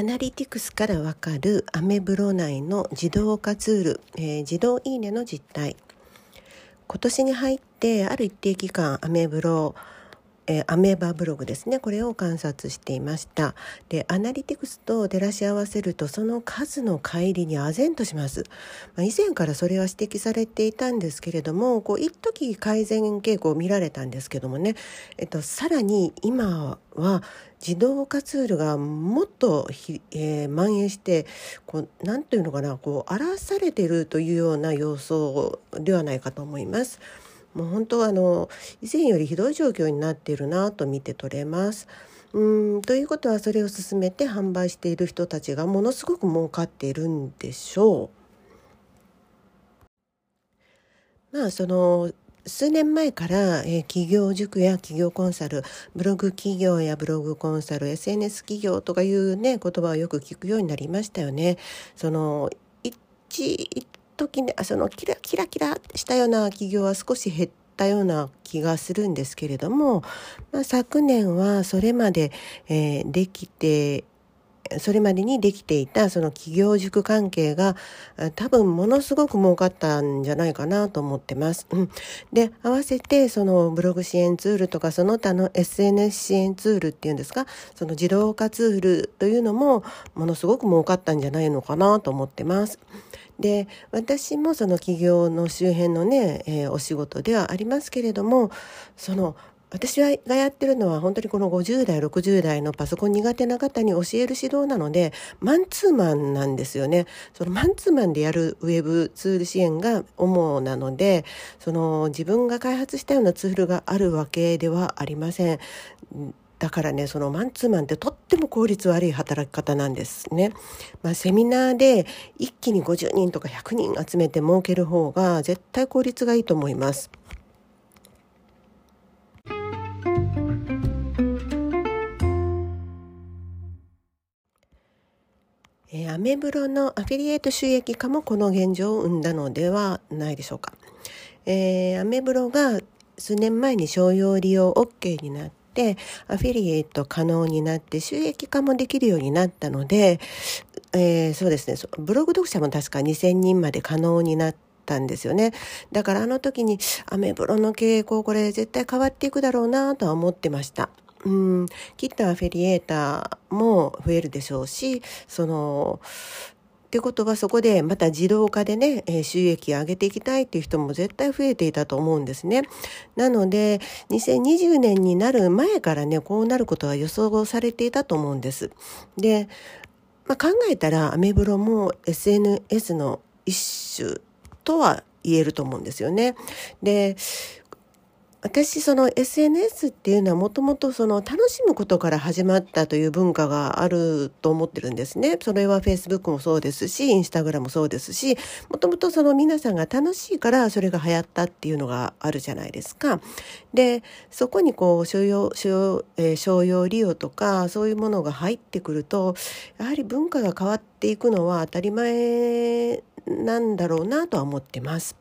アナリティクスからわかるアメブロ内の自動化ツール、えー、自動いいねの実態。今年に入ってある一定期間アメブロえー、アメーバブログですね。これを観察していました。でアナリティクスと照らし合わせるとその数の乖離に唖然とします、まあ、以前からそれは指摘されていたんですけれどもこう一時改善傾向を見られたんですけどもね、えっと、さらに今は自動化ツールがもっとひ、えー、蔓延してこうなんていうのかなこう荒らされているというような様相ではないかと思います。もう本当はあの以前よりひどい状況になっているなと見て取れます。うんということはそれを進めて販売している人たちがものすごく儲かっているんでしょう。まあその数年前から、えー、企業塾や企業コンサルブログ企業やブログコンサル SNS 企業とかいうね言葉をよく聞くようになりましたよね。その一一時ねそのキラキラキラしたような企業は少し減ったような気がするんですけれども、まあ、昨年はそれまで、えー、できてそれまでにできていたその企業塾関係が多分ものすごく儲かったんじゃないかなと思ってます。うん、で、合わせてそのブログ支援ツールとかその他の SNS 支援ツールっていうんですか、その自動化ツールというのもものすごく儲かったんじゃないのかなと思ってます。で私もその企業の周辺のね、えー、お仕事ではありますけれどもその私がやってるのは本当にこの50代60代のパソコン苦手な方に教える指導なのでマンツーマンなんですよねそのマンツーマンでやるウェブツール支援が主なのでその自分が開発したようなツールがあるわけではありませんだからねそのマンツーマンってとっても効率悪い働き方なんですね。まあ、セミナーで一気に50人とか100人集めて儲ける方が絶対効率がいいと思います。え、アメブロのアフィリエイト収益化もこの現状を生んだのではないでしょうか。えー、アメブロが数年前に商用利用 OK になってアフィリエイト可能になって収益化もできるようになったので、えー、そうですねブログ読者も確か2000人まで可能になったんですよねだからあの時にアメブロの傾向これ絶対変わっていくだろうなとは思ってました。うんきっとアフィリエーターも増えるでしょうしそのってことはそこでまた自動化でね、収益を上げていきたいっていう人も絶対増えていたと思うんですね。なので、2020年になる前からね、こうなることは予想されていたと思うんです。で、まあ、考えたらアメブロも SNS の一種とは言えると思うんですよね。で、私その SNS っていうのはもともとその楽しむことから始まったという文化があると思ってるんですね。それは Facebook もそうですし、Instagram もそうですし、もともとその皆さんが楽しいからそれが流行ったっていうのがあるじゃないですか。で、そこにこう商用、商用、えー、商用利用とかそういうものが入ってくると、やはり文化が変わっていくのは当たり前なんだろうなとは思ってます。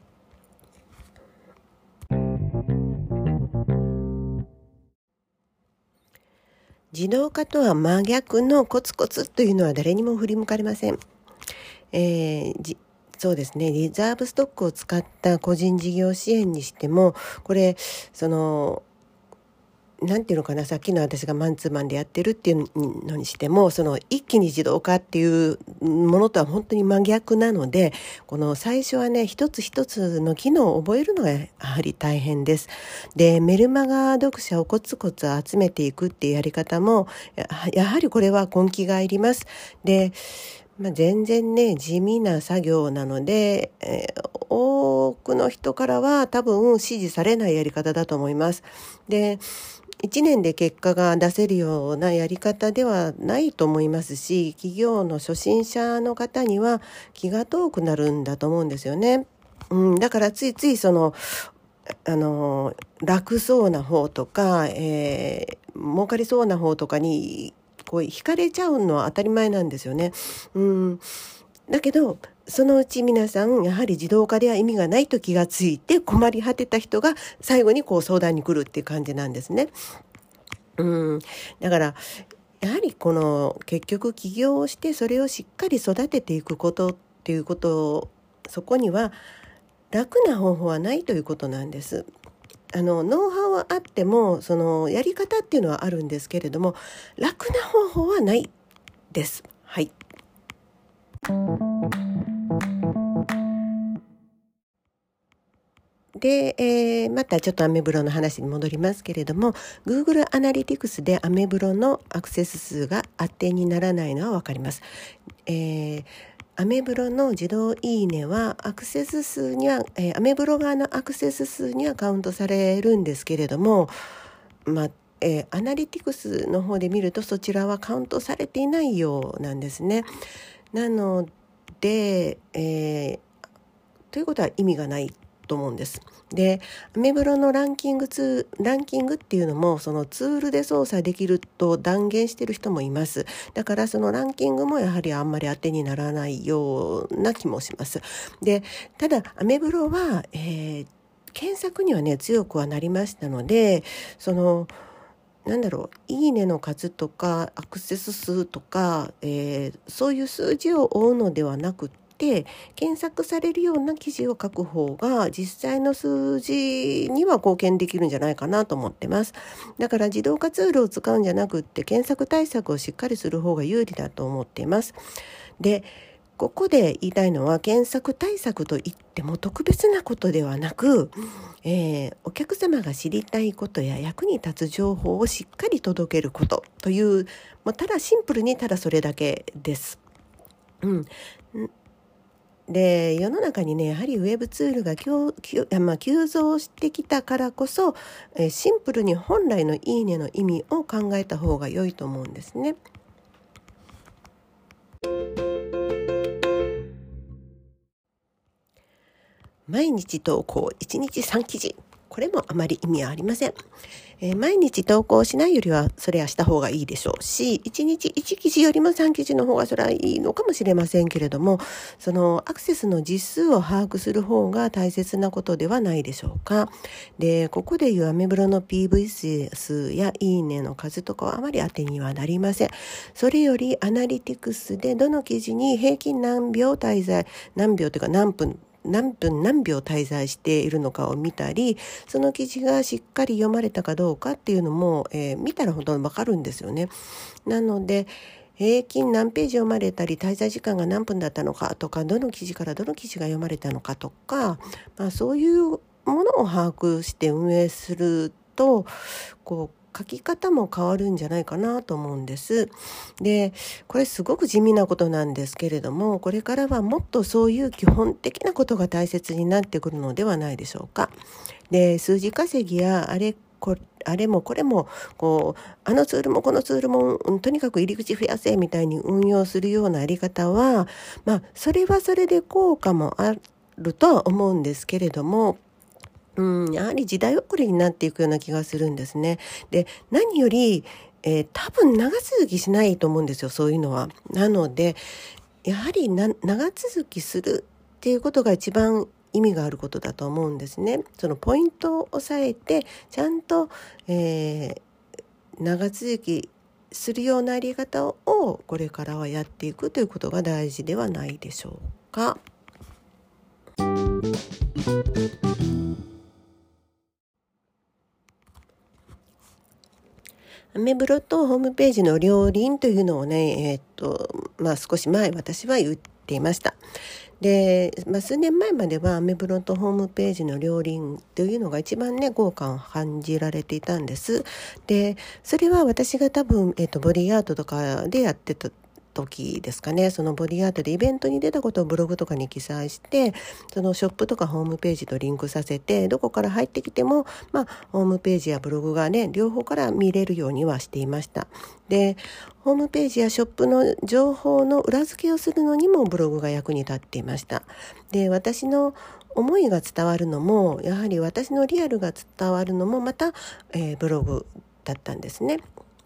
自動化とは真逆のコツコツというのは誰にも振り向かれません。えー、そうですねリザーブストックを使った個人事業支援にしてもこれそのなんていうのかなさっきの私がマンツーマンでやってるっていうのにしてもその一気に自動化っていうものとは本当に真逆なのでこの最初はね一つ一つの機能を覚えるのがやはり大変です。でメルマガ読者をコツコツ集めていくっていうやり方もやはりこれは根気がいります。でまあ、全然ね地味な作業なので、えー、多くの人からは多分支持されないやり方だと思います。で1年で結果が出せるようなやり方ではないと思いますし企業の初心者の方には気が遠くなるんだと思うんですよね。うん、だからついついそのあの楽そうな方とか、えー、儲かりそうな方とかにこう惹かれちゃうのは当たり前なんですよね。うんだけどそのうち皆さんやはり自動化では意味がないと気がついて困り果てた人が最後にこう相談に来るっていう感じなんですね。うんだからやはりこの結局起業をしてそれをしっかり育てていくことっていうことをそこには楽な方法はないということなんです。あのノウハウはあってもそのやり方っていうのはあるんですけれども楽な方法はないです。で、えー、またちょっとアメブロの話に戻りますけれども Google アナリティクスでアメブロのアクセス数が当てにならないのは分かります。えーアメブロの自動いいねはアクセス数には、えー、アメブロ側のアクセス数にはカウントされるんですけれども、まあえー、アナリティクスの方で見るとそちらはカウントされていないようなんですね。なので、えー、ということは意味がないと思うんです。でアメブロのランキングツランキングっていうのもそのツールで操作できると断言してる人もいますだからそのランキングもやはりあんまり当てにならないような気もしますでただアメブロは、えー、検索にはね強くはなりましたのでそのなんだろういいねの数とかアクセス数とか、えー、そういう数字を追うのではなくて検索されるような記事を書く方が実際の数字には貢献できるんじゃないかなと思ってます。だから自動化ツールを使うんじゃなくって検索対策をしっかりする方が有利だと思っています。でここで言いたいのは検索対策といっても特別なことではなく、えー、お客様が知りたいことや役に立つ情報をしっかり届けることというもうただシンプルにただそれだけです。うん、で世の中にねやはりウェブツールが急まあ、急増してきたからこそ、えシンプルに本来の「いいね」の意味を考えた方が良いと思うんですね。毎日投稿1日3記事これもあまり意味はありません。えー、毎日投稿しないよりはそれはした方がいいでしょうし、1日1記事よりも3記事の方がそれはいいのかもしれませんけれども、そのアクセスの実数を把握する方が大切なことではないでしょうか。で、ここでいうアメブロの PV 数やいいねの数とかはあまり当てにはなりません。それよりアナリティクスでどの記事に平均何秒滞在、何秒というか何分何分何秒滞在しているのかを見たりその記事がしっかり読まれたかどうかっていうのも、えー、見たらほとんどわかるんですよね。なので平均何ページ読まれたり滞在時間が何分だったのかとかどの記事からどの記事が読まれたのかとか、まあ、そういうものを把握して運営するとこう書き方も変わるんじゃないかなと思うんです。でこれすごく地味なことなんですけれどもこれからはもっとそういう基本的なことが大切になってくるのではないでしょうか。で数字稼ぎやあれこあれもこれもこうあのツールもこのツールも、とにかく入り口増やせみたいに運用するようなやり方はまあそれはそれで効果もあるとは思うんですけれどもうん、やはり時代遅れになっていくような気がするんですね。で、何より、えー、多分長続きしないと思うんですよ、そういうのは。なので、やはり長続きするっていうことが一番意味があることだと思うんですね。そのポイントを押さえて、ちゃんと、えー、長続きするようなあり方をこれからはやっていくということが大事ではないでしょうか。アメブロとホームページの両輪というのをね、えー、っと、まあ少し前私は言っていました。で、まあ、数年前まではアメブロとホームページの両輪というのが一番ね豪華を感じられていたんです。でそれは私が多分、えーと、ボディアートとかでやってた時ですかねそのボディアートでイベントに出たことをブログとかに記載してそのショップとかホームページとリンクさせてどこから入ってきても、まあ、ホームページやブログがね両方から見れるようにはしていました。でホームページやショップの情報の裏付けをするのにもブログが役に立っていました。で私の思いが伝わるのもやはり私のリアルが伝わるのもまた、えー、ブログだったんですね。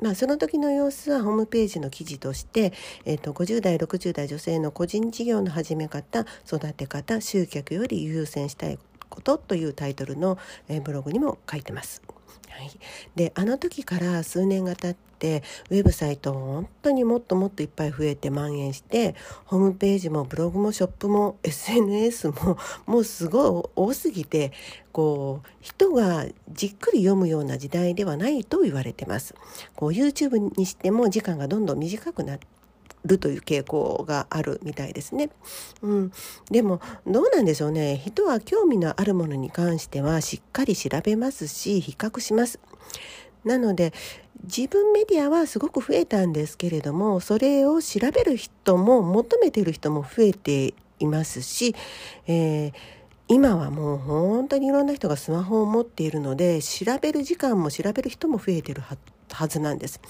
まあ、その時の様子はホームページの記事として、えーと、50代60代女性の個人事業の始め方育て方集客より優先したいことというタイトルの、え、ブログにも書いてます。はい、であの時から数年が経ってウェブサイト本当にもっともっといっぱい増えて蔓延してホームページもブログもショップも SNS ももうすごい多すぎてこう人がじっくり読むような時代ではないと言われてます。こう YouTube にしても時間がどんどん短くなってるという傾向があるみたいですね。うん、でもどうなんでしょうね人は興味のあるものに関してはしっかり調べますし比較します。なので自分メディアはすごく増えたんですけれどもそれを調べる人も求めている人も増えていますし、えー今はもう本当にいろんな人がスマホを持っているので調べる時間も調べる人も増えてるはずなんです。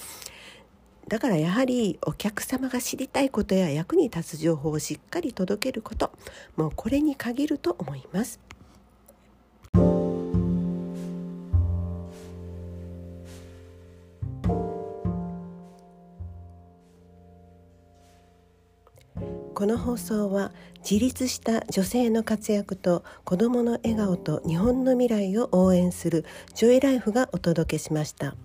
だからやはりお客様が知りたいことや役に立つ情報をしっかり届けることもうこれに限ると思います。この放送は自立した女性の活躍と子どもの笑顔と日本の未来を応援するジョイライフがお届けしました。